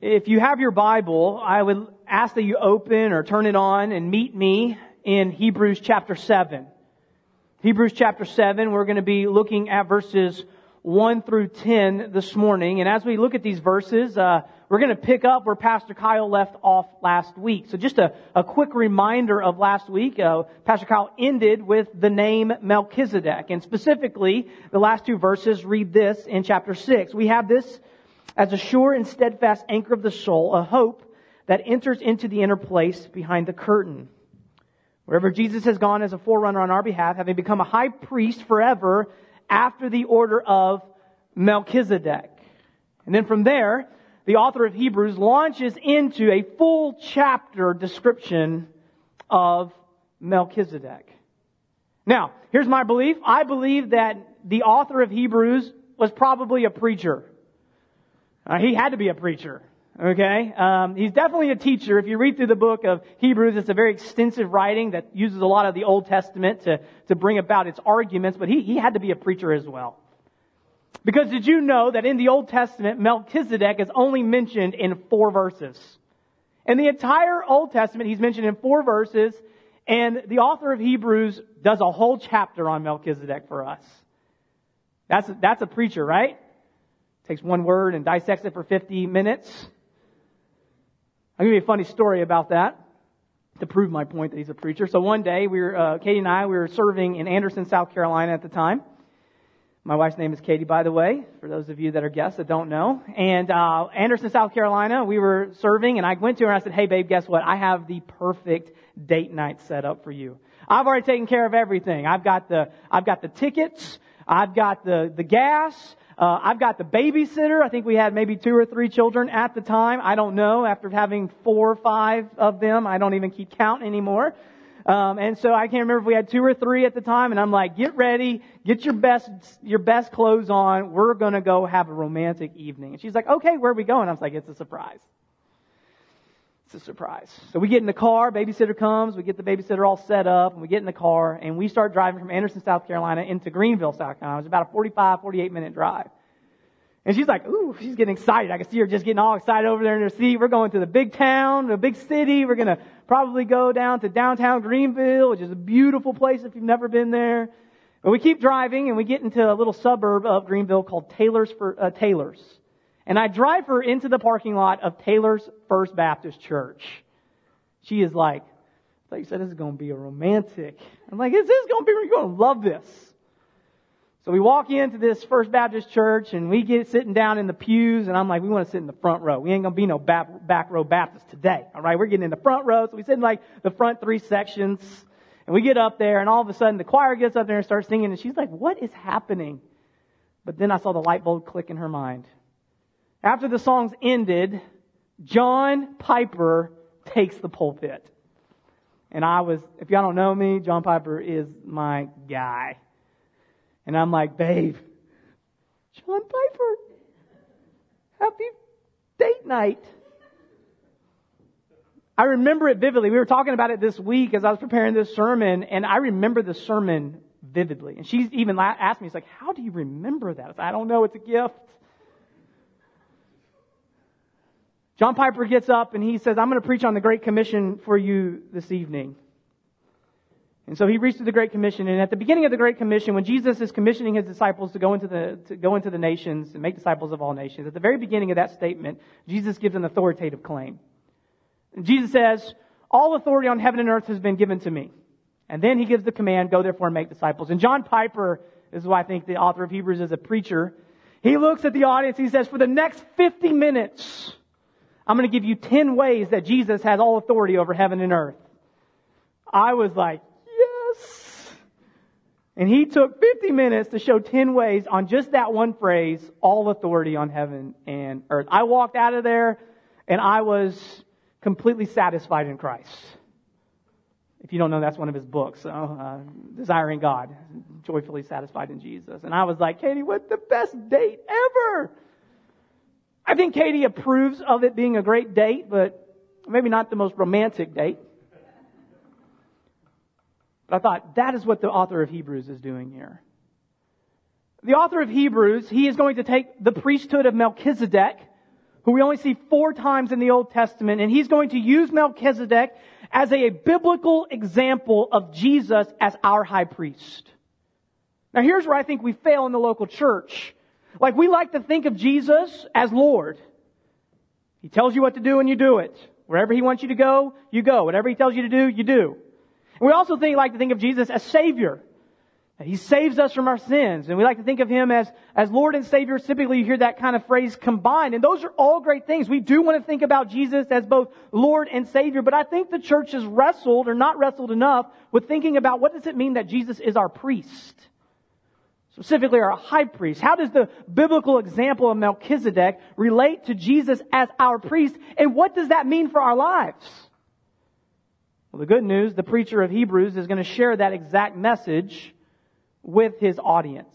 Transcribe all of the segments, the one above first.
If you have your Bible, I would ask that you open or turn it on and meet me in Hebrews chapter 7. Hebrews chapter 7, we're going to be looking at verses 1 through 10 this morning. And as we look at these verses, uh, we're going to pick up where Pastor Kyle left off last week. So just a, a quick reminder of last week. Uh, Pastor Kyle ended with the name Melchizedek. And specifically, the last two verses read this in chapter 6. We have this as a sure and steadfast anchor of the soul, a hope that enters into the inner place behind the curtain. Wherever Jesus has gone as a forerunner on our behalf, having become a high priest forever after the order of Melchizedek. And then from there, the author of Hebrews launches into a full chapter description of Melchizedek. Now, here's my belief. I believe that the author of Hebrews was probably a preacher. Uh, he had to be a preacher. Okay? Um, he's definitely a teacher. If you read through the book of Hebrews, it's a very extensive writing that uses a lot of the Old Testament to, to bring about its arguments, but he, he had to be a preacher as well. Because did you know that in the Old Testament, Melchizedek is only mentioned in four verses? In the entire Old Testament, he's mentioned in four verses, and the author of Hebrews does a whole chapter on Melchizedek for us. That's, that's a preacher, right? Takes one word and dissects it for 50 minutes. I'll give you a funny story about that to prove my point that he's a preacher. So one day, we were, uh, Katie and I, we were serving in Anderson, South Carolina at the time. My wife's name is Katie, by the way, for those of you that are guests that don't know. And uh, Anderson, South Carolina, we were serving, and I went to her and I said, "Hey, babe, guess what? I have the perfect date night set up for you. I've already taken care of everything. I've got the I've got the tickets. I've got the the gas. Uh, I've got the babysitter. I think we had maybe two or three children at the time. I don't know. After having four or five of them, I don't even keep count anymore. Um, and so I can't remember if we had two or three at the time. And I'm like, get ready, get your best your best clothes on. We're gonna go have a romantic evening. And she's like, okay, where are we going? I was like, it's a surprise. It's a surprise. So we get in the car, babysitter comes, we get the babysitter all set up, and we get in the car, and we start driving from Anderson, South Carolina into Greenville, South Carolina. It was about a 45, 48 minute drive. And she's like, ooh, she's getting excited. I can see her just getting all excited over there in her seat. We're going to the big town, the big city. We're going to probably go down to downtown Greenville, which is a beautiful place if you've never been there. But we keep driving and we get into a little suburb of Greenville called Taylor's for, uh, Taylor's. And I drive her into the parking lot of Taylor's First Baptist Church. She is like, like you said, this is going to be a romantic. I'm like, is this going to be, you're going to love this. So we walk into this First Baptist church and we get sitting down in the pews and I'm like, we want to sit in the front row. We ain't going to be no back, back row Baptist today. All right. We're getting in the front row. So we sit in like the front three sections and we get up there and all of a sudden the choir gets up there and starts singing and she's like, what is happening? But then I saw the light bulb click in her mind. After the songs ended, John Piper takes the pulpit. And I was, if y'all don't know me, John Piper is my guy. And I'm like, babe, John Piper, happy date night. I remember it vividly. We were talking about it this week as I was preparing this sermon, and I remember the sermon vividly. And she even asked me, "It's like, how do you remember that?" I, I don't know. It's a gift. John Piper gets up and he says, I'm going to preach on the Great Commission for you this evening. And so he reads to the Great Commission. And at the beginning of the Great Commission, when Jesus is commissioning his disciples to go into the, to go into the nations and make disciples of all nations, at the very beginning of that statement, Jesus gives an authoritative claim. Jesus says, all authority on heaven and earth has been given to me. And then he gives the command, go therefore and make disciples. And John Piper this is who I think the author of Hebrews is a preacher. He looks at the audience, he says, for the next 50 minutes, I'm going to give you 10 ways that Jesus has all authority over heaven and earth. I was like, yes. And he took 50 minutes to show 10 ways on just that one phrase, all authority on heaven and earth. I walked out of there and I was completely satisfied in Christ. If you don't know, that's one of his books, so, uh, Desiring God, Joyfully Satisfied in Jesus. And I was like, Katie, what the best date ever? I think Katie approves of it being a great date, but maybe not the most romantic date. But I thought that is what the author of Hebrews is doing here. The author of Hebrews, he is going to take the priesthood of Melchizedek, who we only see four times in the Old Testament, and he's going to use Melchizedek as a biblical example of Jesus as our high priest. Now here's where I think we fail in the local church. Like we like to think of Jesus as Lord. He tells you what to do and you do it. Wherever he wants you to go, you go. Whatever he tells you to do, you do. And we also think, like to think of Jesus as Savior. He saves us from our sins. And we like to think of Him as, as Lord and Savior. Typically you hear that kind of phrase combined. And those are all great things. We do want to think about Jesus as both Lord and Savior. But I think the church has wrestled or not wrestled enough with thinking about what does it mean that Jesus is our priest? Specifically our high priest. How does the biblical example of Melchizedek relate to Jesus as our priest? And what does that mean for our lives? Well, the good news, the preacher of Hebrews is going to share that exact message with his audience.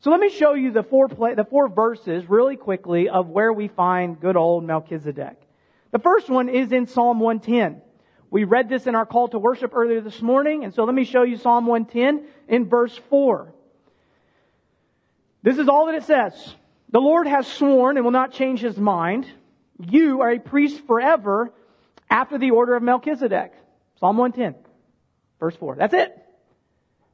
So let me show you the four, play, the four verses really quickly of where we find good old Melchizedek. The first one is in Psalm 110. We read this in our call to worship earlier this morning, and so let me show you Psalm 110 in verse 4. This is all that it says. The Lord has sworn and will not change his mind. You are a priest forever after the order of Melchizedek. Psalm 110, verse 4. That's it.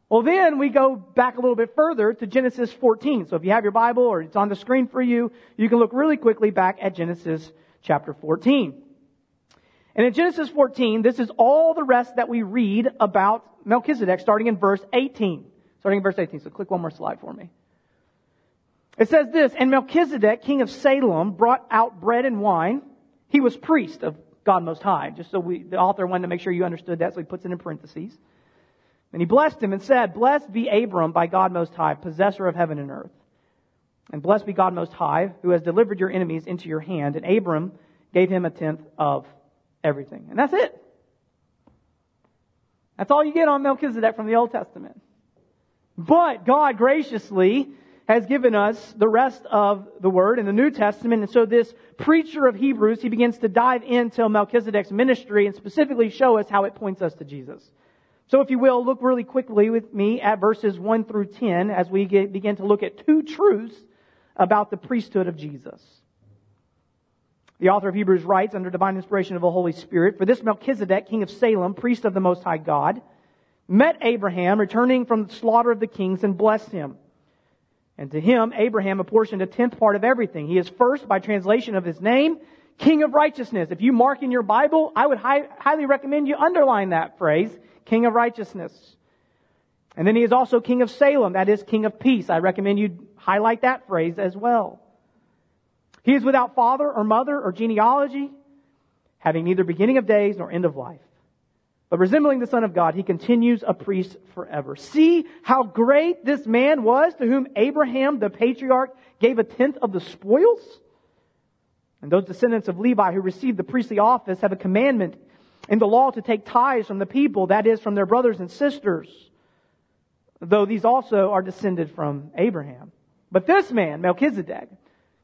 Well, then we go back a little bit further to Genesis 14. So if you have your Bible or it's on the screen for you, you can look really quickly back at Genesis chapter 14. And in Genesis 14, this is all the rest that we read about Melchizedek starting in verse 18. Starting in verse 18. So click one more slide for me. It says this, and Melchizedek, king of Salem, brought out bread and wine. He was priest of God Most High. Just so we, the author wanted to make sure you understood that, so he puts it in parentheses. And he blessed him and said, Blessed be Abram by God Most High, possessor of heaven and earth. And blessed be God Most High, who has delivered your enemies into your hand. And Abram gave him a tenth of everything. And that's it. That's all you get on Melchizedek from the Old Testament. But God graciously has given us the rest of the word in the New Testament. And so this preacher of Hebrews, he begins to dive into Melchizedek's ministry and specifically show us how it points us to Jesus. So if you will, look really quickly with me at verses 1 through 10 as we get, begin to look at two truths about the priesthood of Jesus. The author of Hebrews writes under divine inspiration of the Holy Spirit, For this Melchizedek, king of Salem, priest of the Most High God, met Abraham returning from the slaughter of the kings and blessed him. And to him, Abraham apportioned a tenth part of everything. He is first, by translation of his name, King of Righteousness. If you mark in your Bible, I would high, highly recommend you underline that phrase. King of righteousness. And then he is also King of Salem, that is King of peace. I recommend you highlight that phrase as well. He is without father or mother or genealogy, having neither beginning of days nor end of life. But resembling the Son of God, he continues a priest forever. See how great this man was to whom Abraham, the patriarch, gave a tenth of the spoils? And those descendants of Levi who received the priestly office have a commandment in the law to take tithes from the people, that is, from their brothers and sisters, though these also are descended from Abraham. But this man, Melchizedek,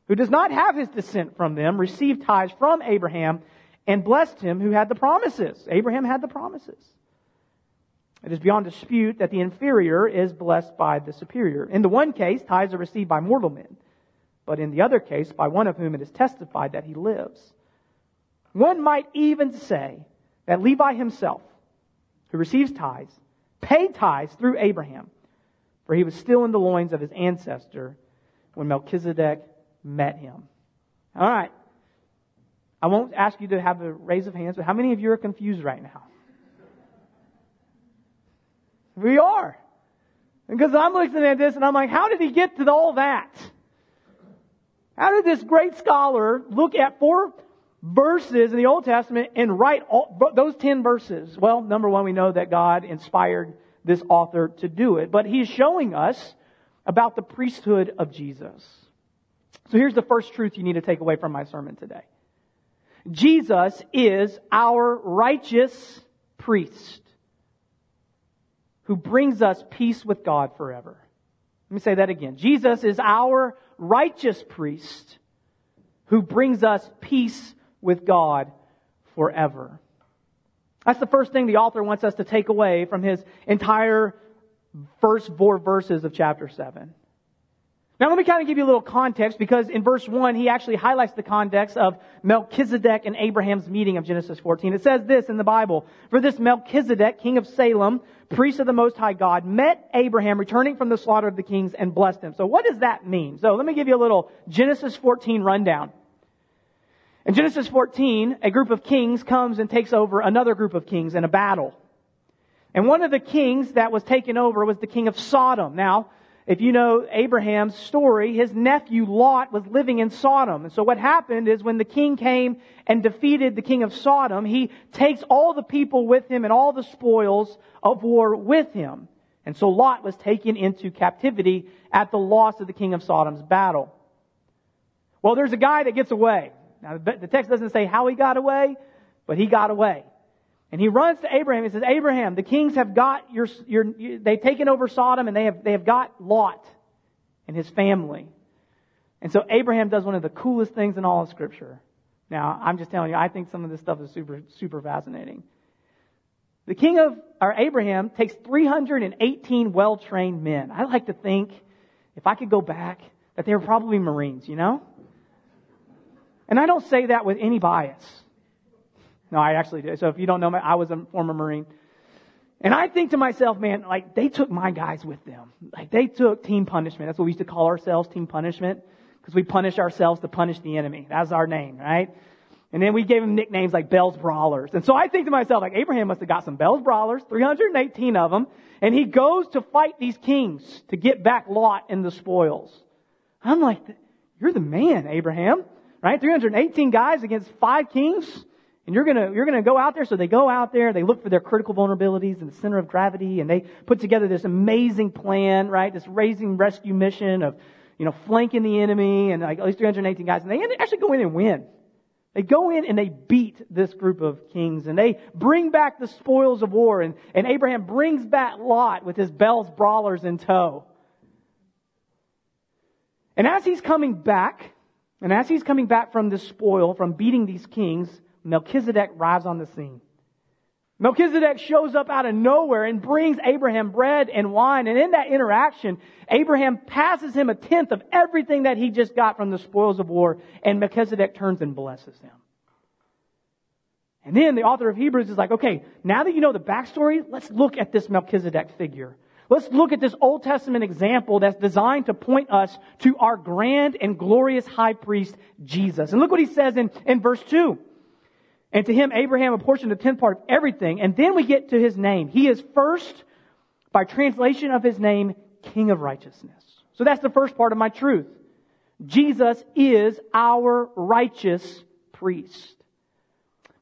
who does not have his descent from them, received tithes from Abraham and blessed him who had the promises. Abraham had the promises. It is beyond dispute that the inferior is blessed by the superior. In the one case, tithes are received by mortal men, but in the other case, by one of whom it is testified that he lives. One might even say that Levi himself, who receives tithes, paid tithes through Abraham, for he was still in the loins of his ancestor when Melchizedek met him. All right. I won't ask you to have a raise of hands, but how many of you are confused right now? We are. Because I'm looking at this and I'm like, how did he get to all that? How did this great scholar look at four verses in the Old Testament and write all, those 10 verses? Well, number one, we know that God inspired this author to do it, but he's showing us about the priesthood of Jesus. So here's the first truth you need to take away from my sermon today. Jesus is our righteous priest who brings us peace with God forever. Let me say that again. Jesus is our righteous priest who brings us peace with God forever. That's the first thing the author wants us to take away from his entire first four verses of chapter 7. Now let me kind of give you a little context because in verse 1 he actually highlights the context of Melchizedek and Abraham's meeting of Genesis 14. It says this in the Bible, For this Melchizedek, king of Salem, priest of the Most High God, met Abraham returning from the slaughter of the kings and blessed him. So what does that mean? So let me give you a little Genesis 14 rundown. In Genesis 14, a group of kings comes and takes over another group of kings in a battle. And one of the kings that was taken over was the king of Sodom. Now, if you know Abraham's story, his nephew Lot was living in Sodom. And so what happened is when the king came and defeated the king of Sodom, he takes all the people with him and all the spoils of war with him. And so Lot was taken into captivity at the loss of the king of Sodom's battle. Well, there's a guy that gets away. Now, the text doesn't say how he got away, but he got away. And he runs to Abraham and says, Abraham, the kings have got your, your, they've taken over Sodom and they have, they have got Lot and his family. And so Abraham does one of the coolest things in all of scripture. Now, I'm just telling you, I think some of this stuff is super, super fascinating. The king of, or Abraham takes 318 well-trained men. I like to think, if I could go back, that they were probably Marines, you know? And I don't say that with any bias. No, I actually do. So if you don't know me, I was a former Marine. And I think to myself, man, like they took my guys with them. Like they took team punishment. That's what we used to call ourselves, team punishment. Because we punish ourselves to punish the enemy. That's our name, right? And then we gave them nicknames like Bell's Brawlers. And so I think to myself, like Abraham must have got some Bell's Brawlers, 318 of them, and he goes to fight these kings to get back Lot and the spoils. I'm like, you're the man, Abraham, right? 318 guys against five kings. And you're gonna, you're gonna go out there. So they go out there, they look for their critical vulnerabilities in the center of gravity, and they put together this amazing plan, right? This raising rescue mission of, you know, flanking the enemy and like at least 318 guys. And they actually go in and win. They go in and they beat this group of kings and they bring back the spoils of war and, and Abraham brings back Lot with his Bell's brawlers in tow. And as he's coming back, and as he's coming back from this spoil, from beating these kings, Melchizedek arrives on the scene. Melchizedek shows up out of nowhere and brings Abraham bread and wine. And in that interaction, Abraham passes him a tenth of everything that he just got from the spoils of war. And Melchizedek turns and blesses him. And then the author of Hebrews is like, okay, now that you know the backstory, let's look at this Melchizedek figure. Let's look at this Old Testament example that's designed to point us to our grand and glorious high priest, Jesus. And look what he says in, in verse 2. And to him, Abraham apportioned a tenth part of everything. And then we get to his name. He is first, by translation of his name, King of Righteousness. So that's the first part of my truth. Jesus is our righteous priest.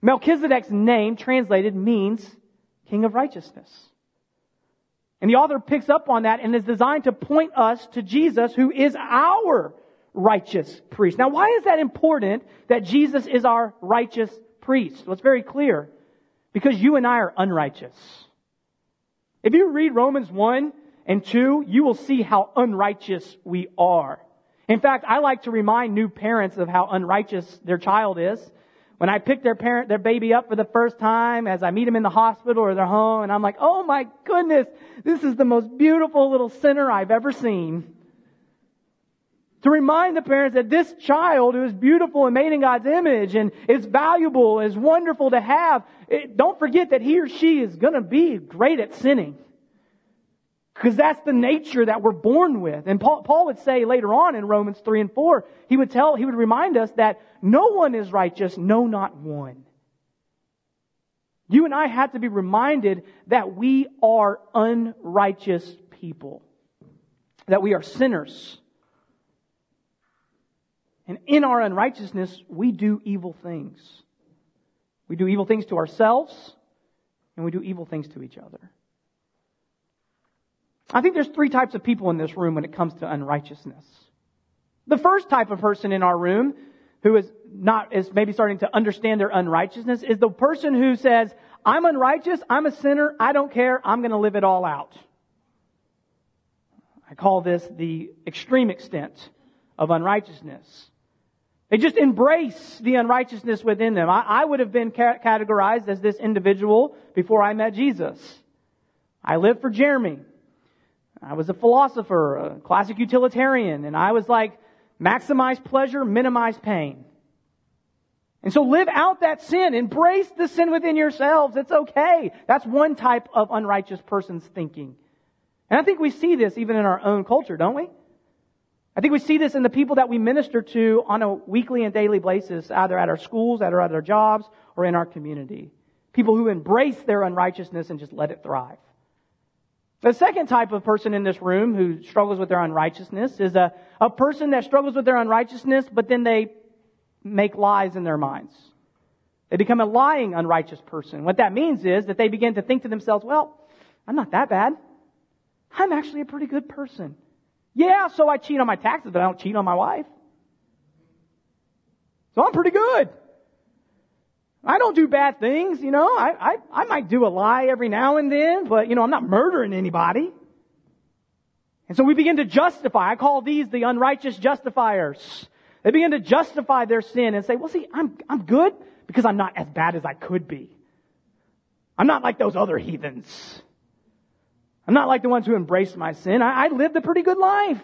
Melchizedek's name translated means King of Righteousness. And the author picks up on that and is designed to point us to Jesus who is our righteous priest. Now why is that important that Jesus is our righteous priest. Well, it's very clear. Because you and I are unrighteous. If you read Romans 1 and 2, you will see how unrighteous we are. In fact, I like to remind new parents of how unrighteous their child is. When I pick their parent, their baby up for the first time, as I meet them in the hospital or their home, and I'm like, oh my goodness, this is the most beautiful little sinner I've ever seen to remind the parents that this child who is beautiful and made in God's image and is valuable, is wonderful to have, it, don't forget that he or she is going to be great at sinning. Because that's the nature that we're born with. And Paul, Paul would say later on in Romans 3 and 4, he would tell, he would remind us that no one is righteous, no not one. You and I have to be reminded that we are unrighteous people. That we are sinners and in our unrighteousness, we do evil things. We do evil things to ourselves, and we do evil things to each other. I think there's three types of people in this room when it comes to unrighteousness. The first type of person in our room who is not, is maybe starting to understand their unrighteousness is the person who says, I'm unrighteous, I'm a sinner, I don't care, I'm gonna live it all out. I call this the extreme extent of unrighteousness. They just embrace the unrighteousness within them. I, I would have been ca- categorized as this individual before I met Jesus. I lived for Jeremy. I was a philosopher, a classic utilitarian, and I was like, maximize pleasure, minimize pain. And so live out that sin. Embrace the sin within yourselves. It's okay. That's one type of unrighteous person's thinking. And I think we see this even in our own culture, don't we? I think we see this in the people that we minister to on a weekly and daily basis, either at our schools, either at our jobs, or in our community. People who embrace their unrighteousness and just let it thrive. The second type of person in this room who struggles with their unrighteousness is a, a person that struggles with their unrighteousness, but then they make lies in their minds. They become a lying unrighteous person. What that means is that they begin to think to themselves, well, I'm not that bad. I'm actually a pretty good person. Yeah, so I cheat on my taxes, but I don't cheat on my wife. So I'm pretty good. I don't do bad things, you know. I, I, I might do a lie every now and then, but, you know, I'm not murdering anybody. And so we begin to justify. I call these the unrighteous justifiers. They begin to justify their sin and say, well, see, I'm, I'm good because I'm not as bad as I could be. I'm not like those other heathens. I'm not like the ones who embrace my sin. I, I lived a pretty good life.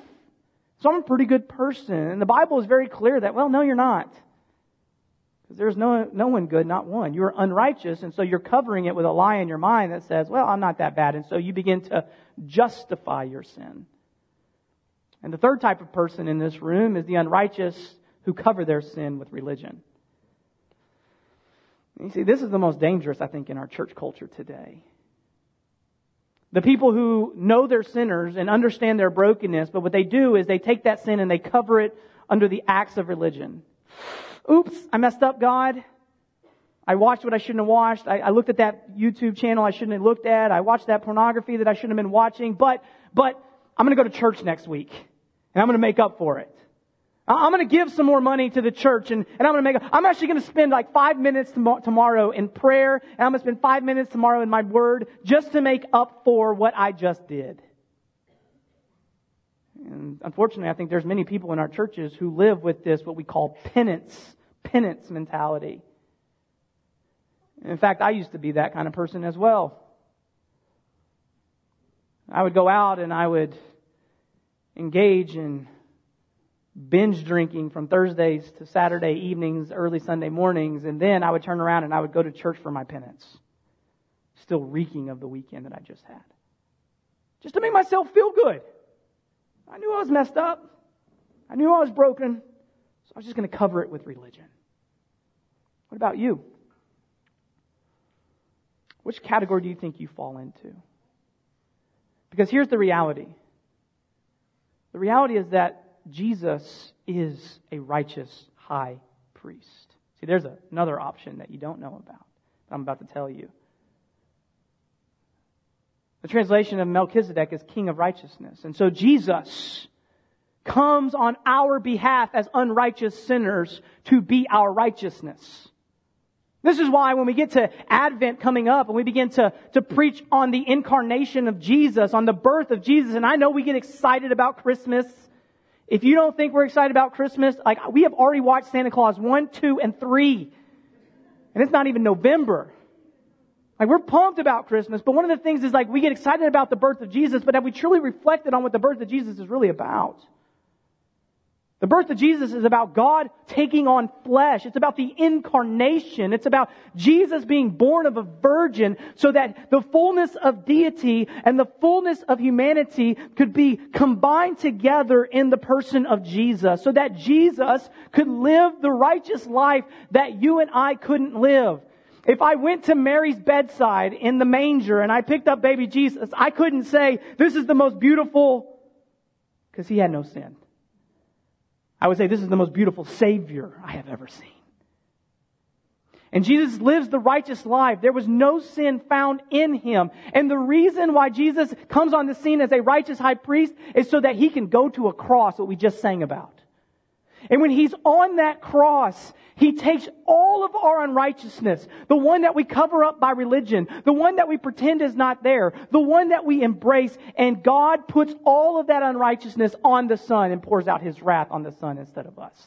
So I'm a pretty good person. And the Bible is very clear that, well, no, you're not. Because there's no, no one good, not one. You're unrighteous, and so you're covering it with a lie in your mind that says, well, I'm not that bad. And so you begin to justify your sin. And the third type of person in this room is the unrighteous who cover their sin with religion. You see, this is the most dangerous, I think, in our church culture today. The people who know they're sinners and understand their brokenness, but what they do is they take that sin and they cover it under the acts of religion. Oops, I messed up, God. I watched what I shouldn't have watched. I, I, looked at that YouTube channel I shouldn't have looked at. I watched that pornography that I shouldn't have been watching. But, but I'm going to go to church next week, and I'm going to make up for it. I'm going to give some more money to the church, and, and I'm going to make. I'm actually going to spend like five minutes tom- tomorrow in prayer, and I'm going to spend five minutes tomorrow in my word just to make up for what I just did. And unfortunately, I think there's many people in our churches who live with this, what we call penance, penance mentality. In fact, I used to be that kind of person as well. I would go out and I would engage in binge drinking from Thursdays to Saturday evenings, early Sunday mornings, and then I would turn around and I would go to church for my penance. Still reeking of the weekend that I just had. Just to make myself feel good. I knew I was messed up. I knew I was broken. So I was just going to cover it with religion. What about you? Which category do you think you fall into? Because here's the reality. The reality is that Jesus is a righteous high priest. See, there's a, another option that you don't know about. I'm about to tell you. The translation of Melchizedek is king of righteousness. And so Jesus comes on our behalf as unrighteous sinners to be our righteousness. This is why when we get to Advent coming up and we begin to, to preach on the incarnation of Jesus, on the birth of Jesus, and I know we get excited about Christmas. If you don't think we're excited about Christmas, like we have already watched Santa Claus 1, 2, and 3. And it's not even November. Like we're pumped about Christmas, but one of the things is like we get excited about the birth of Jesus, but have we truly reflected on what the birth of Jesus is really about? The birth of Jesus is about God taking on flesh. It's about the incarnation. It's about Jesus being born of a virgin so that the fullness of deity and the fullness of humanity could be combined together in the person of Jesus so that Jesus could live the righteous life that you and I couldn't live. If I went to Mary's bedside in the manger and I picked up baby Jesus, I couldn't say, this is the most beautiful, because he had no sin. I would say, this is the most beautiful Savior I have ever seen. And Jesus lives the righteous life. There was no sin found in him. And the reason why Jesus comes on the scene as a righteous high priest is so that he can go to a cross, what we just sang about. And when he's on that cross, he takes all of our unrighteousness, the one that we cover up by religion, the one that we pretend is not there, the one that we embrace, and God puts all of that unrighteousness on the Son and pours out his wrath on the Son instead of us.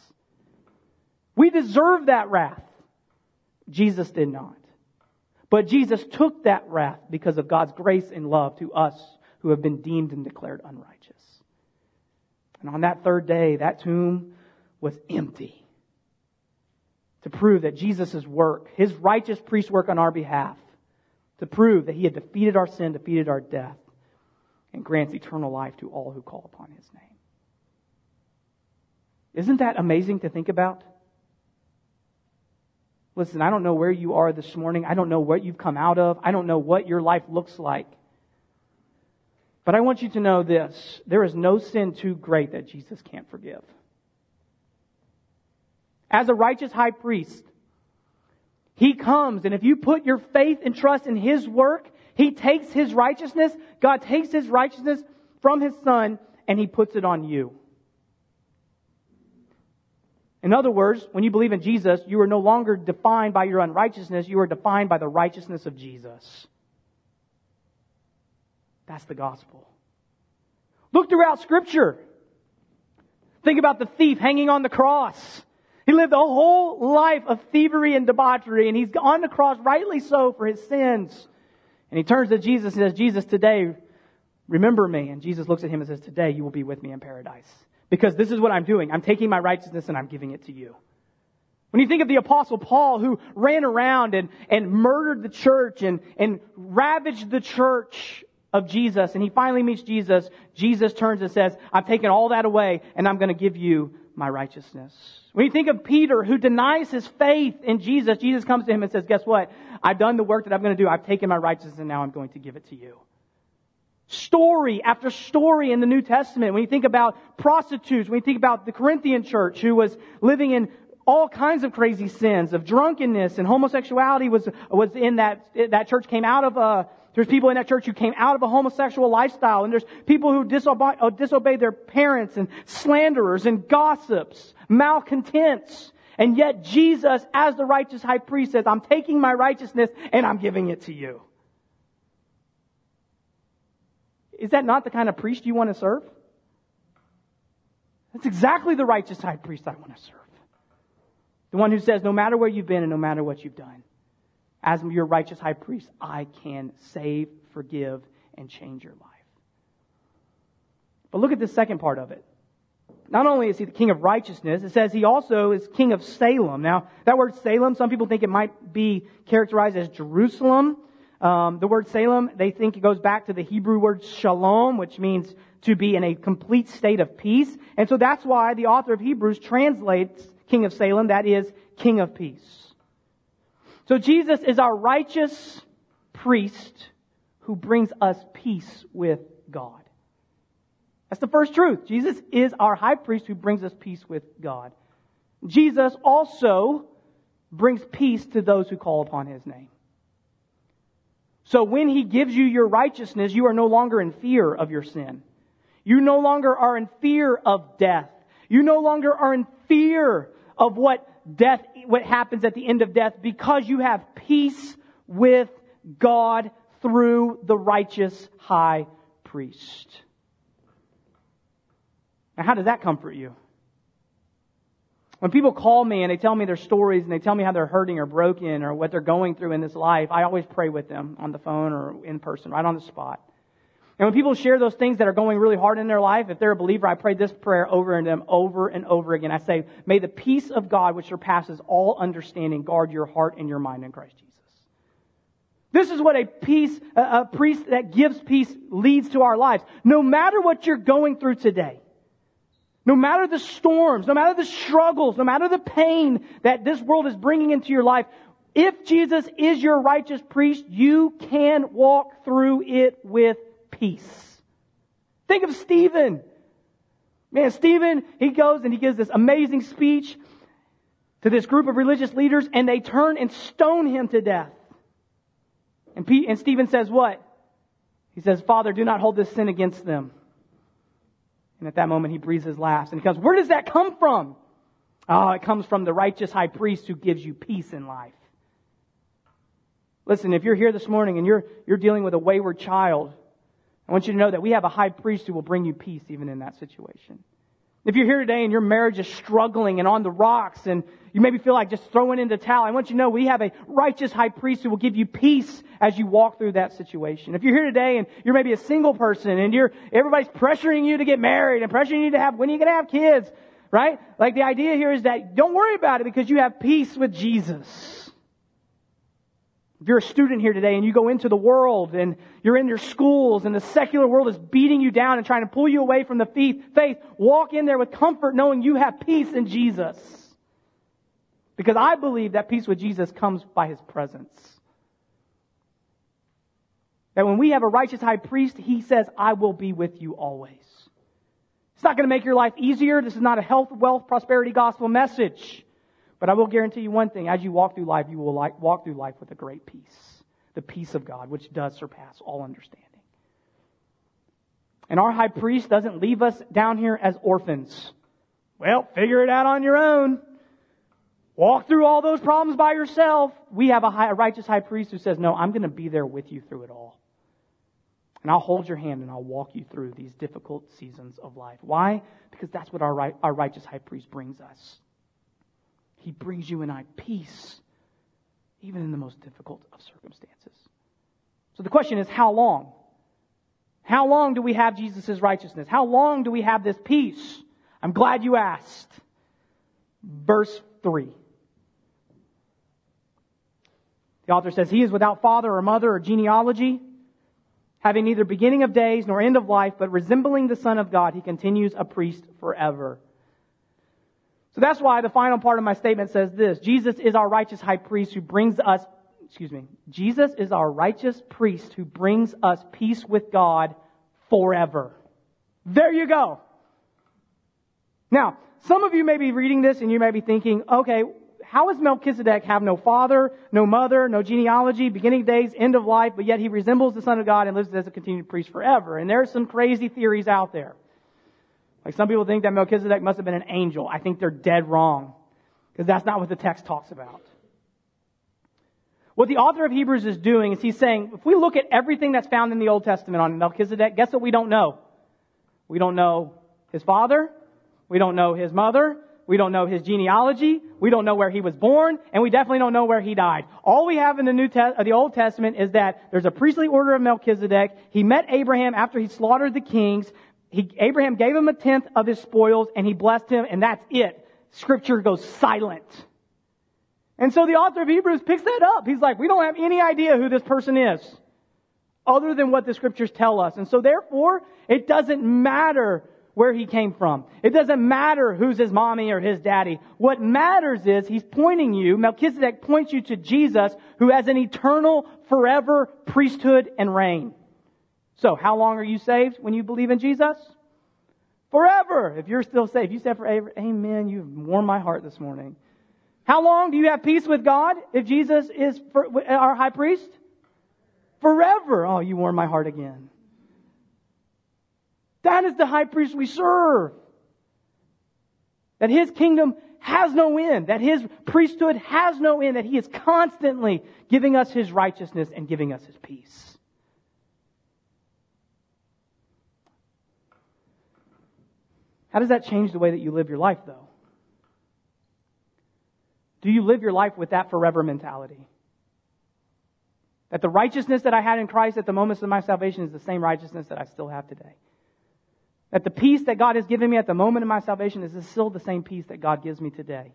We deserve that wrath. Jesus did not. But Jesus took that wrath because of God's grace and love to us who have been deemed and declared unrighteous. And on that third day, that tomb was empty to prove that Jesus' work, his righteous priest work on our behalf, to prove that he had defeated our sin, defeated our death, and grants eternal life to all who call upon his name. Isn't that amazing to think about? Listen, I don't know where you are this morning. I don't know what you've come out of. I don't know what your life looks like. But I want you to know this. There is no sin too great that Jesus can't forgive. As a righteous high priest, he comes, and if you put your faith and trust in his work, he takes his righteousness, God takes his righteousness from his son, and he puts it on you. In other words, when you believe in Jesus, you are no longer defined by your unrighteousness, you are defined by the righteousness of Jesus. That's the gospel. Look throughout Scripture. Think about the thief hanging on the cross. He lived a whole life of thievery and debauchery, and he's on the cross, rightly so, for his sins. And he turns to Jesus and says, Jesus, today, remember me. And Jesus looks at him and says, Today you will be with me in paradise. Because this is what I'm doing. I'm taking my righteousness and I'm giving it to you. When you think of the apostle Paul who ran around and, and murdered the church and, and ravaged the church of Jesus and he finally meets Jesus, Jesus turns and says, I've taken all that away and I'm going to give you my righteousness. When you think of Peter who denies his faith in Jesus, Jesus comes to him and says, guess what? I've done the work that I'm going to do. I've taken my righteousness and now I'm going to give it to you. Story after story in the New Testament. When you think about prostitutes, when you think about the Corinthian church who was living in all kinds of crazy sins of drunkenness and homosexuality was, was in that, that church came out of a, there's people in that church who came out of a homosexual lifestyle, and there's people who disobey, uh, disobeyed their parents, and slanderers, and gossips, malcontents. And yet Jesus, as the righteous high priest, says, I'm taking my righteousness and I'm giving it to you. Is that not the kind of priest you want to serve? That's exactly the righteous high priest I want to serve. The one who says, no matter where you've been and no matter what you've done, as your righteous high priest, I can save, forgive, and change your life. But look at the second part of it. Not only is he the king of righteousness, it says he also is king of Salem. Now, that word Salem, some people think it might be characterized as Jerusalem. Um, the word Salem, they think it goes back to the Hebrew word shalom, which means to be in a complete state of peace. And so that's why the author of Hebrews translates king of Salem, that is, king of peace. So Jesus is our righteous priest who brings us peace with God. That's the first truth. Jesus is our high priest who brings us peace with God. Jesus also brings peace to those who call upon his name. So when he gives you your righteousness, you are no longer in fear of your sin. You no longer are in fear of death. You no longer are in fear of what death, what happens at the end of death because you have peace with God through the righteous high priest. Now, how does that comfort you? When people call me and they tell me their stories and they tell me how they're hurting or broken or what they're going through in this life, I always pray with them on the phone or in person, right on the spot. And when people share those things that are going really hard in their life, if they're a believer, I pray this prayer over and them over and over again. I say, may the peace of God, which surpasses all understanding, guard your heart and your mind in Christ Jesus. This is what a peace, a priest that gives peace leads to our lives. No matter what you're going through today, no matter the storms, no matter the struggles, no matter the pain that this world is bringing into your life, if Jesus is your righteous priest, you can walk through it with peace. Think of Stephen. Man, Stephen, he goes and he gives this amazing speech to this group of religious leaders and they turn and stone him to death. And, and Stephen says what? He says, Father, do not hold this sin against them. And at that moment he breathes his last and he comes, where does that come from? Oh, it comes from the righteous high priest who gives you peace in life. Listen, if you're here this morning and you're, you're dealing with a wayward child, I want you to know that we have a high priest who will bring you peace even in that situation. If you're here today and your marriage is struggling and on the rocks and you maybe feel like just throwing in the towel, I want you to know we have a righteous high priest who will give you peace as you walk through that situation. If you're here today and you're maybe a single person and you're, everybody's pressuring you to get married and pressuring you to have, when are you going to have kids? Right? Like the idea here is that don't worry about it because you have peace with Jesus. If you're a student here today and you go into the world and you're in your schools and the secular world is beating you down and trying to pull you away from the faith, walk in there with comfort knowing you have peace in Jesus. Because I believe that peace with Jesus comes by His presence. That when we have a righteous high priest, He says, I will be with you always. It's not going to make your life easier. This is not a health, wealth, prosperity gospel message. But I will guarantee you one thing as you walk through life, you will like, walk through life with a great peace the peace of God, which does surpass all understanding. And our high priest doesn't leave us down here as orphans. Well, figure it out on your own. Walk through all those problems by yourself. We have a, high, a righteous high priest who says, No, I'm going to be there with you through it all. And I'll hold your hand and I'll walk you through these difficult seasons of life. Why? Because that's what our, our righteous high priest brings us. He brings you and I peace, even in the most difficult of circumstances. So the question is, how long? How long do we have Jesus' righteousness? How long do we have this peace? I'm glad you asked. Verse 3. The author says, He is without father or mother or genealogy, having neither beginning of days nor end of life, but resembling the Son of God, he continues a priest forever. So that's why the final part of my statement says this Jesus is our righteous high priest who brings us, excuse me, Jesus is our righteous priest who brings us peace with God forever. There you go. Now, some of you may be reading this and you may be thinking, okay, how does Melchizedek have no father, no mother, no genealogy, beginning days, end of life, but yet he resembles the Son of God and lives as a continued priest forever? And there are some crazy theories out there. Like some people think that Melchizedek must have been an angel. I think they're dead wrong. Because that's not what the text talks about. What the author of Hebrews is doing is he's saying, if we look at everything that's found in the Old Testament on Melchizedek, guess what we don't know? We don't know his father. We don't know his mother. We don't know his genealogy. We don't know where he was born, and we definitely don't know where he died. All we have in the New Te- uh, the Old Testament is that there's a priestly order of Melchizedek. He met Abraham after he slaughtered the kings he, Abraham gave him a tenth of his spoils and he blessed him and that's it. Scripture goes silent. And so the author of Hebrews picks that up. He's like, we don't have any idea who this person is other than what the scriptures tell us. And so therefore, it doesn't matter where he came from. It doesn't matter who's his mommy or his daddy. What matters is he's pointing you, Melchizedek points you to Jesus who has an eternal, forever priesthood and reign. So, how long are you saved when you believe in Jesus? Forever. If you're still saved, you said forever, amen. You've warmed my heart this morning. How long do you have peace with God if Jesus is our high priest? Forever. Oh, you warm my heart again. That is the high priest we serve. That his kingdom has no end, that his priesthood has no end, that he is constantly giving us his righteousness and giving us his peace. How does that change the way that you live your life, though? Do you live your life with that forever mentality? That the righteousness that I had in Christ at the moments of my salvation is the same righteousness that I still have today. That the peace that God has given me at the moment of my salvation is still the same peace that God gives me today.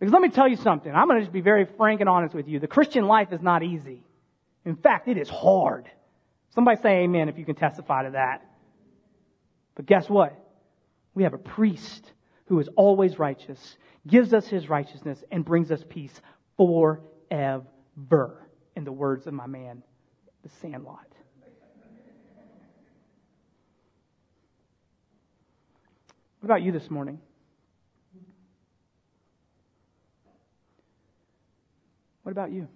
Because let me tell you something. I'm going to just be very frank and honest with you. The Christian life is not easy. In fact, it is hard. Somebody say amen if you can testify to that. But guess what? We have a priest who is always righteous, gives us his righteousness, and brings us peace forever, in the words of my man, the Sandlot. What about you this morning? What about you?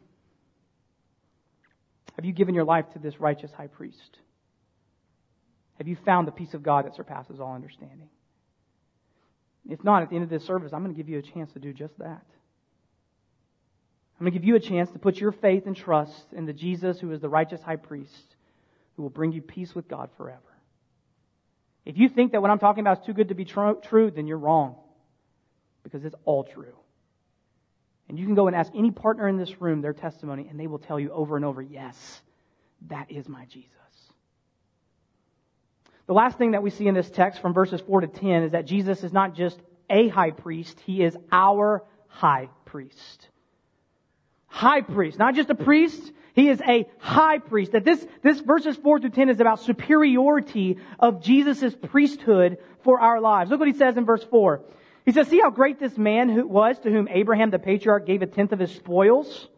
Have you given your life to this righteous high priest? Have you found the peace of God that surpasses all understanding? If not, at the end of this service, I'm going to give you a chance to do just that. I'm going to give you a chance to put your faith and trust in the Jesus who is the righteous high priest who will bring you peace with God forever. If you think that what I'm talking about is too good to be tr- true, then you're wrong. Because it's all true. And you can go and ask any partner in this room their testimony, and they will tell you over and over, yes, that is my Jesus. The last thing that we see in this text from verses 4 to 10 is that Jesus is not just a high priest, he is our high priest. High priest, not just a priest, he is a high priest. That this, this verses 4 to 10 is about superiority of Jesus' priesthood for our lives. Look what he says in verse 4. He says, see how great this man who was to whom Abraham the patriarch gave a tenth of his spoils?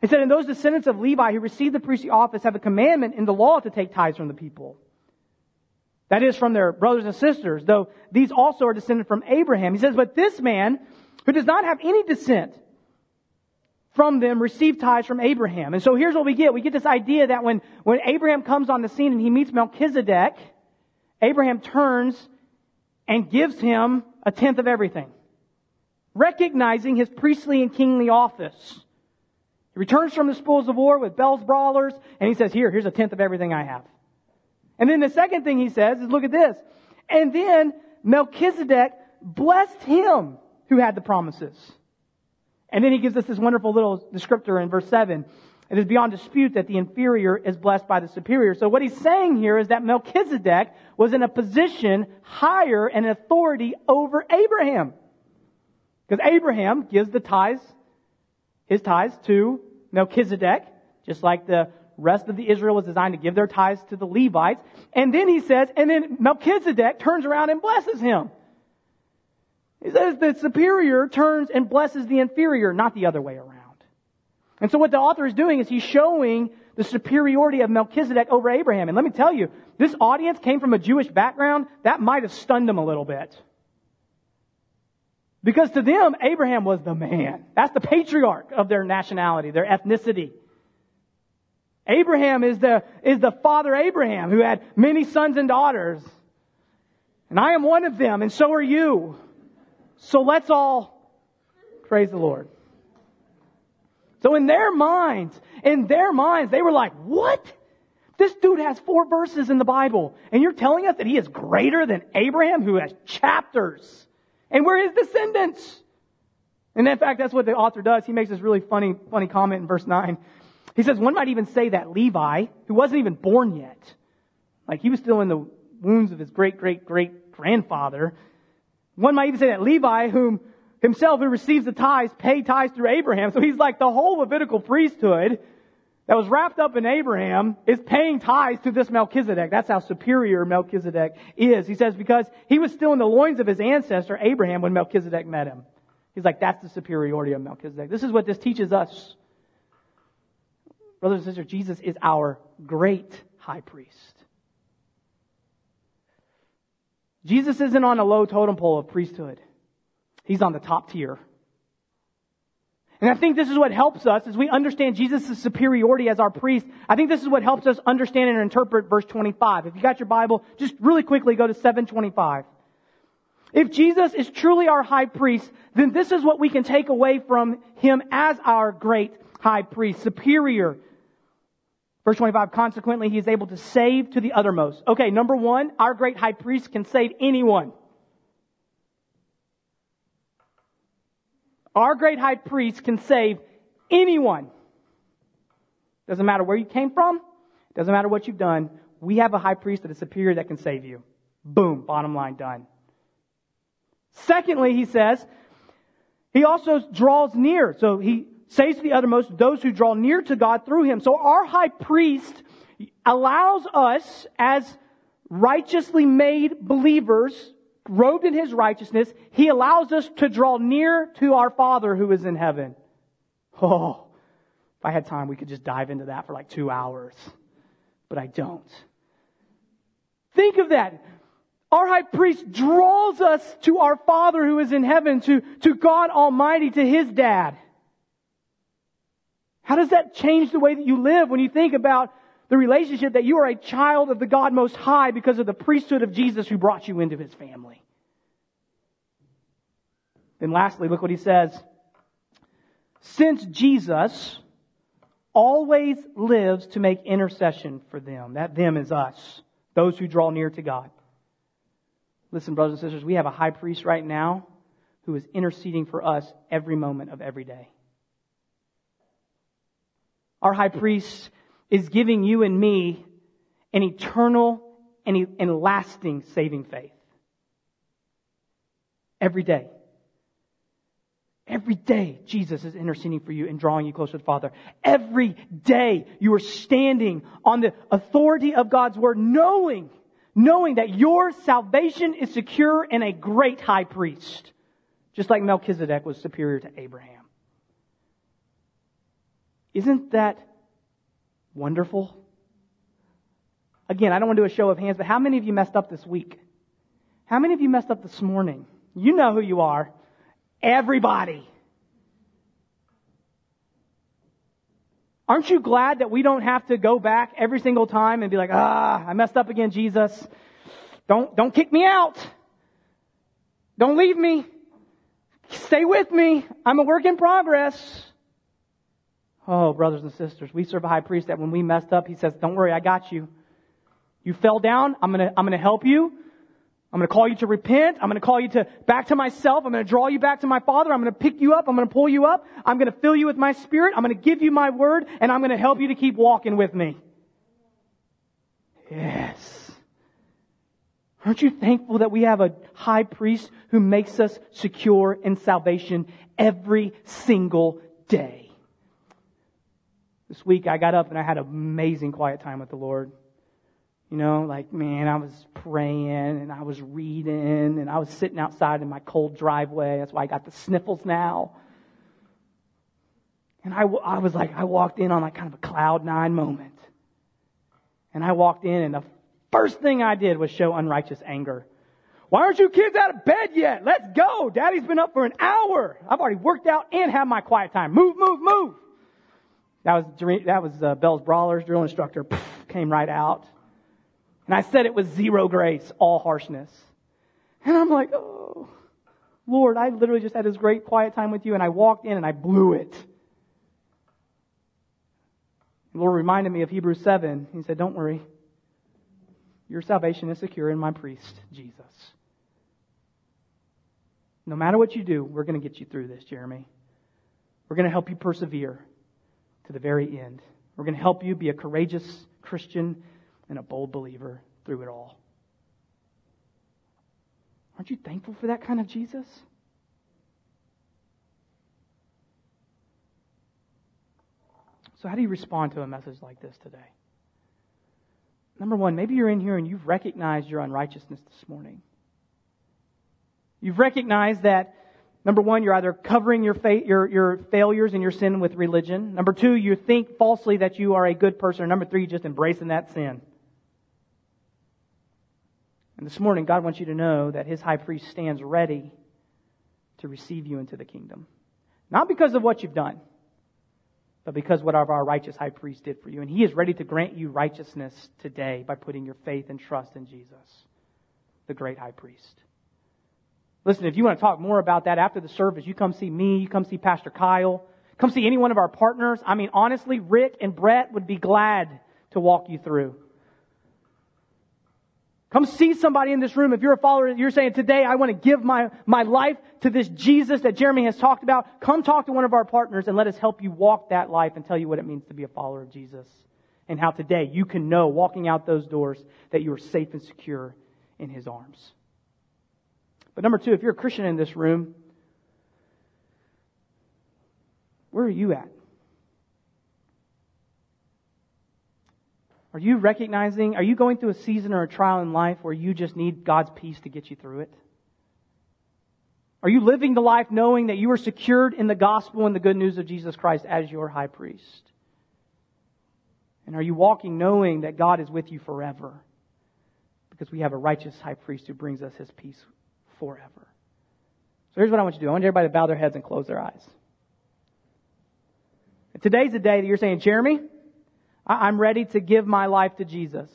He said, and those descendants of Levi who received the priestly office have a commandment in the law to take tithes from the people. That is from their brothers and sisters, though these also are descended from Abraham. He says, but this man who does not have any descent from them received tithes from Abraham. And so here's what we get. We get this idea that when, when Abraham comes on the scene and he meets Melchizedek, Abraham turns and gives him a tenth of everything, recognizing his priestly and kingly office. He returns from the spoils of war with bells, brawlers, and he says, here, here's a tenth of everything I have. And then the second thing he says is, look at this. And then Melchizedek blessed him who had the promises. And then he gives us this wonderful little descriptor in verse 7. It is beyond dispute that the inferior is blessed by the superior. So what he's saying here is that Melchizedek was in a position higher and authority over Abraham. Because Abraham gives the tithes, his tithes to Melchizedek, just like the rest of the Israel was designed to give their tithes to the Levites. And then he says, and then Melchizedek turns around and blesses him. He says the superior turns and blesses the inferior, not the other way around. And so what the author is doing is he's showing the superiority of Melchizedek over Abraham. And let me tell you, this audience came from a Jewish background, that might have stunned them a little bit. Because to them, Abraham was the man. That's the patriarch of their nationality, their ethnicity. Abraham is the, is the father Abraham who had many sons and daughters. And I am one of them, and so are you. So let's all praise the Lord. So in their minds, in their minds, they were like, what? This dude has four verses in the Bible, and you're telling us that he is greater than Abraham, who has chapters, and we're his descendants. And in fact, that's what the author does. He makes this really funny, funny comment in verse 9. He says, one might even say that Levi, who wasn't even born yet, like he was still in the wounds of his great, great, great grandfather, one might even say that Levi, whom himself who receives the tithes, paid tithes through Abraham. So he's like the whole Levitical priesthood that was wrapped up in Abraham is paying tithes to this Melchizedek. That's how superior Melchizedek is. He says because he was still in the loins of his ancestor Abraham when Melchizedek met him. He's like, that's the superiority of Melchizedek. This is what this teaches us. Brothers and sisters, Jesus is our great high priest. Jesus isn't on a low totem pole of priesthood. He's on the top tier. And I think this is what helps us as we understand Jesus' superiority as our priest. I think this is what helps us understand and interpret verse 25. If you got your Bible, just really quickly go to 725. If Jesus is truly our high priest, then this is what we can take away from him as our great high priest, superior. Verse 25, consequently, he is able to save to the uttermost. Okay, number one, our great high priest can save anyone. Our great high priest can save anyone. Doesn't matter where you came from. Doesn't matter what you've done. We have a high priest that is superior that can save you. Boom. Bottom line done. Secondly, he says, he also draws near. So he saves to the uttermost those who draw near to God through him. So our high priest allows us as righteously made believers robed in his righteousness, he allows us to draw near to our Father who is in heaven. Oh, if I had time, we could just dive into that for like two hours. But I don't. Think of that. Our high priest draws us to our Father who is in heaven, to, to God Almighty, to His dad. How does that change the way that you live when you think about the relationship that you are a child of the God Most High because of the priesthood of Jesus who brought you into his family. Then lastly, look what he says. Since Jesus always lives to make intercession for them, that them is us, those who draw near to God. Listen, brothers and sisters, we have a high priest right now who is interceding for us every moment of every day. Our high priest is giving you and me an eternal and lasting saving faith. Every day. Every day, Jesus is interceding for you and drawing you closer to the Father. Every day, you are standing on the authority of God's Word, knowing, knowing that your salvation is secure in a great high priest, just like Melchizedek was superior to Abraham. Isn't that wonderful? Again, I don't want to do a show of hands, but how many of you messed up this week? How many of you messed up this morning? You know who you are. Everybody. Aren't you glad that we don't have to go back every single time and be like, ah, I messed up again, Jesus. Don't, don't kick me out. Don't leave me. Stay with me. I'm a work in progress. Oh, brothers and sisters, we serve a high priest that when we messed up, he says, don't worry, I got you. You fell down. I'm to, I'm to help you. I'm to call you to repent. I'm to call you to back to myself. I'm to draw you back to my Father. I'm to pick you up. I'm to pull you up. I'm to fill you with my Spirit. I'm to give you my word and I'm to help you to keep walking with me. Yes. Aren't you thankful that we have a high priest who makes us secure in salvation every single day? This week I got up and I had an amazing quiet time with the Lord. You know, like, man, I was praying and I was reading and I was sitting outside in my cold driveway. That's why I got the sniffles now. And I, I was like, I walked in on like kind of a cloud nine moment. And I walked in and the first thing I did was show unrighteous anger. Why aren't you kids out of bed yet? Let's go. Daddy's been up for an hour. I've already worked out and had my quiet time. Move, move, move. That was, that was uh, Bell's Brawlers drill instructor. came right out. And I said it was zero grace, all harshness. And I'm like, oh, Lord, I literally just had this great quiet time with you and I walked in and I blew it. The Lord reminded me of Hebrews 7. He said, don't worry. Your salvation is secure in my priest, Jesus. No matter what you do, we're going to get you through this, Jeremy. We're going to help you persevere to the very end. We're going to help you be a courageous Christian and a bold believer through it all. Aren't you thankful for that kind of Jesus? So, how do you respond to a message like this today? Number one, maybe you're in here and you've recognized your unrighteousness this morning. You've recognized that, number one, you're either covering your, fa- your, your failures and your sin with religion. Number two, you think falsely that you are a good person. Or number three, just embracing that sin. And this morning, God wants you to know that His high priest stands ready to receive you into the kingdom. Not because of what you've done, but because of what our righteous high priest did for you. And He is ready to grant you righteousness today by putting your faith and trust in Jesus, the great high priest. Listen, if you want to talk more about that after the service, you come see me, you come see Pastor Kyle, come see any one of our partners. I mean, honestly, Rick and Brett would be glad to walk you through. Come see somebody in this room. If you're a follower, you're saying, today I want to give my, my life to this Jesus that Jeremy has talked about. Come talk to one of our partners and let us help you walk that life and tell you what it means to be a follower of Jesus. And how today you can know, walking out those doors, that you are safe and secure in His arms. But number two, if you're a Christian in this room, where are you at? Are you recognizing, are you going through a season or a trial in life where you just need God's peace to get you through it? Are you living the life knowing that you are secured in the gospel and the good news of Jesus Christ as your high priest? And are you walking knowing that God is with you forever? Because we have a righteous high priest who brings us his peace forever. So here's what I want you to do. I want everybody to bow their heads and close their eyes. Today's the day that you're saying, Jeremy, I'm ready to give my life to Jesus.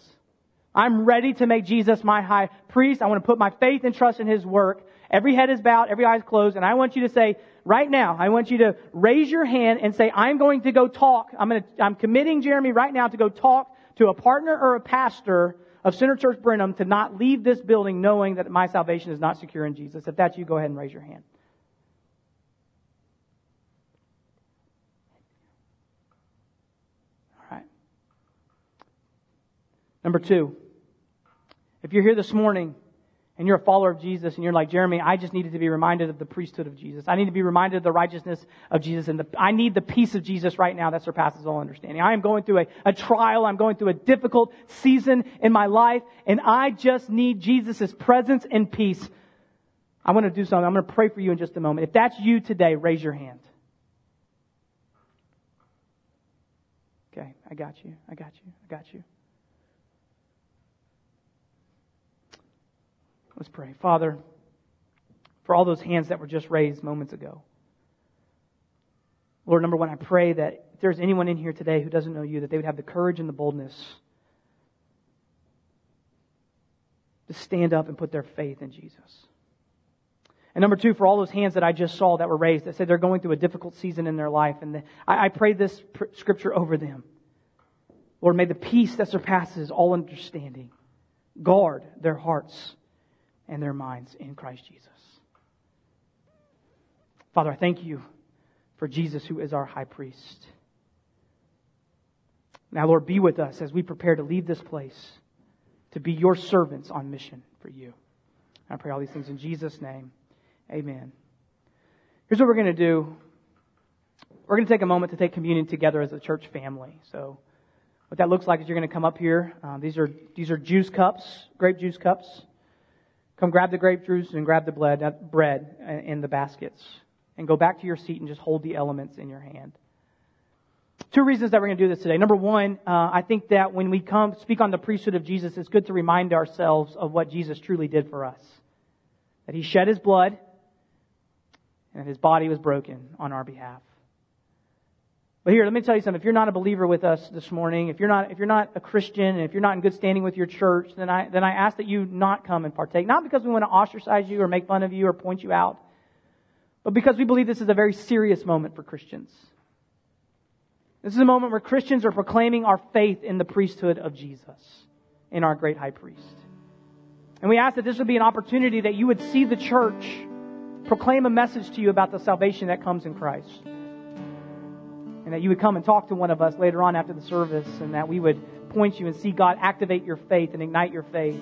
I'm ready to make Jesus my high priest. I want to put my faith and trust in his work. Every head is bowed, every eye is closed, and I want you to say, right now, I want you to raise your hand and say, I'm going to go talk. I'm going to, I'm committing Jeremy right now to go talk to a partner or a pastor of Center Church Brenham to not leave this building knowing that my salvation is not secure in Jesus? If that's you, go ahead and raise your hand. All right. Number two, if you're here this morning and you're a follower of Jesus and you're like, Jeremy, I just needed to be reminded of the priesthood of Jesus. I need to be reminded of the righteousness of Jesus and the, I need the peace of Jesus right now that surpasses all understanding. I am going through a, a trial. I'm going through a difficult season in my life and I just need Jesus' presence and peace. I want to do something. I'm going to pray for you in just a moment. If that's you today, raise your hand. Okay, I got you. I got you. I got you. Let's pray. Father, for all those hands that were just raised moments ago. Lord, number one, I pray that if there's anyone in here today who doesn't know you, that they would have the courage and the boldness to stand up and put their faith in Jesus. And number two, for all those hands that I just saw that were raised that said they're going through a difficult season in their life, and the, I, I pray this pr- scripture over them. Lord, may the peace that surpasses all understanding guard their hearts and their minds in Christ Jesus. Father, I thank you for Jesus, who is our high priest. Now, Lord, be with us as we prepare to leave this place to be your servants on mission for you. I pray all these things in Jesus' name. Amen. Here's what we're going to do. We're going to take a moment to take communion together as a church family. So, what that looks like is you're going to come up here. Um, these are these are juice cups, grape juice cups. Come grab the grape juice and grab the bread, bread in the baskets. And go back to your seat and just hold the elements in your hand. Two reasons that we're going to do this today. Number one, uh, I think that when we come speak on the priesthood of Jesus, it's good to remind ourselves of what Jesus truly did for us. That he shed his blood and that his body was broken on our behalf. But here, let me tell you something. If you're not a believer with us this morning, if you're not, if you're not a Christian, and if you're not in good standing with your church, then I, then I ask that you not come and partake. Not because we want to ostracize you or make fun of you or point you out, but because we believe this is a very serious moment for Christians. This is a moment where Christians are proclaiming our faith in the priesthood of Jesus, in our great high priest. And we ask that this would be an opportunity that you would see the church proclaim a message to you about the salvation that comes in Christ and that you would come and talk to one of us later on after the service, and that we would point you and see God activate your faith and ignite your faith.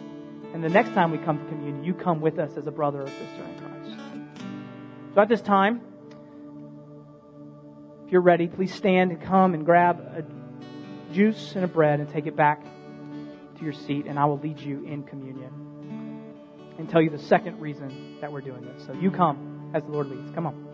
And the next time we come to communion, you come with us as a brother or sister in Christ. So at this time, if you're ready, please stand and come and grab a juice and a bread and take it back to your seat, and I will lead you in communion and tell you the second reason that we're doing this. So you come as the Lord leads. Come on.